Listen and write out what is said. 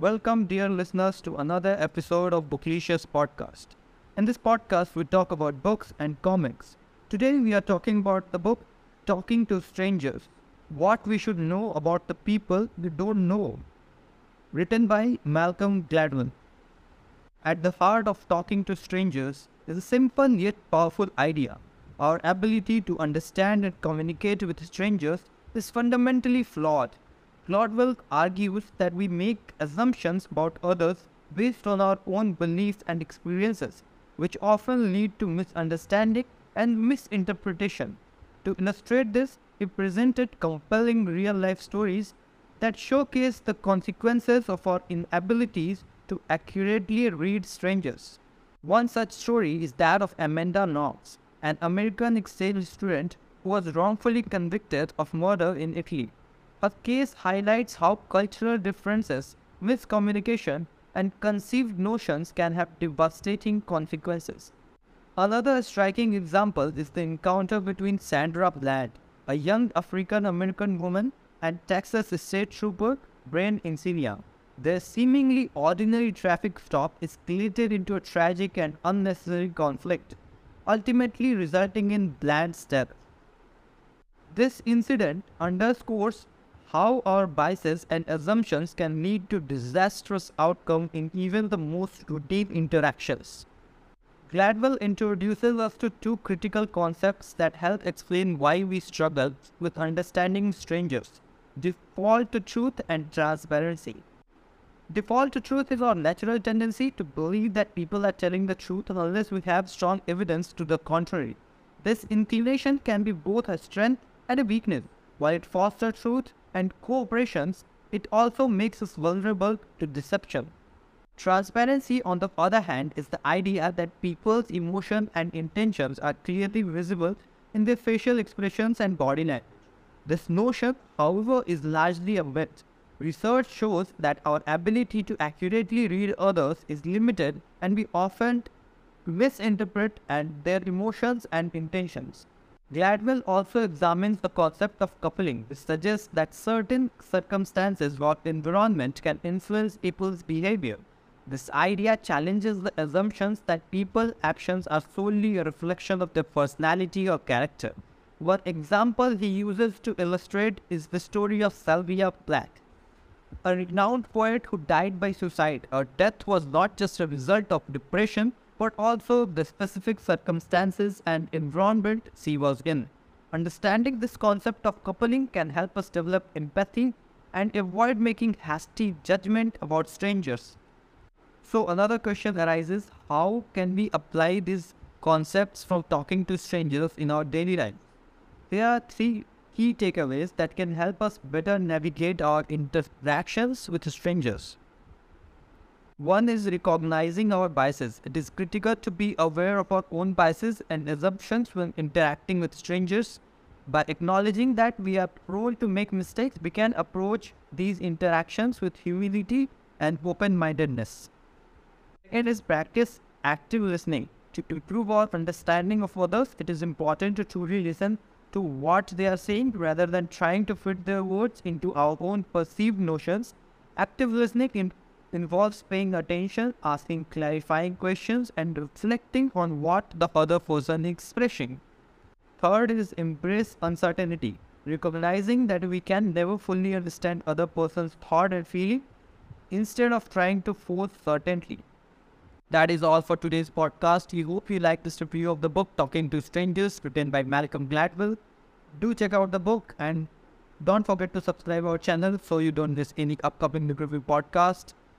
Welcome, dear listeners, to another episode of Booklicious Podcast. In this podcast, we talk about books and comics. Today, we are talking about the book Talking to Strangers What We Should Know About the People We Don't Know, written by Malcolm Gladwell. At the heart of talking to strangers is a simple yet powerful idea. Our ability to understand and communicate with strangers is fundamentally flawed. Gladwell argues that we make assumptions about others based on our own beliefs and experiences, which often lead to misunderstanding and misinterpretation. To illustrate this, he presented compelling real life stories that showcase the consequences of our inabilities to accurately read strangers. One such story is that of Amanda Knox, an American exchange student who was wrongfully convicted of murder in Italy. Her case highlights how cultural differences, miscommunication, and conceived notions can have devastating consequences. Another striking example is the encounter between Sandra Bland, a young African American woman, and Texas State Trooper Brian Encinia. Their seemingly ordinary traffic stop is escalated into a tragic and unnecessary conflict, ultimately resulting in Bland's death. This incident underscores how our biases and assumptions can lead to disastrous outcomes in even the most routine interactions. Gladwell introduces us to two critical concepts that help explain why we struggle with understanding strangers default to truth and transparency. Default to truth is our natural tendency to believe that people are telling the truth unless we have strong evidence to the contrary. This inclination can be both a strength and a weakness. While it fosters truth and cooperation, it also makes us vulnerable to deception. Transparency, on the other hand, is the idea that people's emotions and intentions are clearly visible in their facial expressions and body language. This notion, however, is largely a myth. Research shows that our ability to accurately read others is limited and we often misinterpret and their emotions and intentions. Gladwell also examines the concept of coupling, which suggests that certain circumstances or environment can influence people's behavior. This idea challenges the assumptions that people's actions are solely a reflection of their personality or character. One example he uses to illustrate is the story of Sylvia Plath, a renowned poet who died by suicide. Her death was not just a result of depression, but also the specific circumstances and environment she was in. Understanding this concept of coupling can help us develop empathy and avoid making hasty judgment about strangers. So another question arises, how can we apply these concepts from talking to strangers in our daily life? There are three key takeaways that can help us better navigate our interactions with strangers. One is recognizing our biases. It is critical to be aware of our own biases and assumptions when interacting with strangers. By acknowledging that we are prone to make mistakes, we can approach these interactions with humility and open mindedness. Second is practice active listening. To improve our understanding of others, it is important to truly listen to what they are saying rather than trying to fit their words into our own perceived notions. Active listening in involves paying attention, asking clarifying questions, and reflecting on what the other person is expressing. Third is embrace uncertainty, recognizing that we can never fully understand other person's thought and feeling instead of trying to force certainty. That is all for today's podcast. We hope you liked this review of the book Talking to Strangers, written by Malcolm Gladwell. Do check out the book and don't forget to subscribe our channel so you don't miss any upcoming review podcast.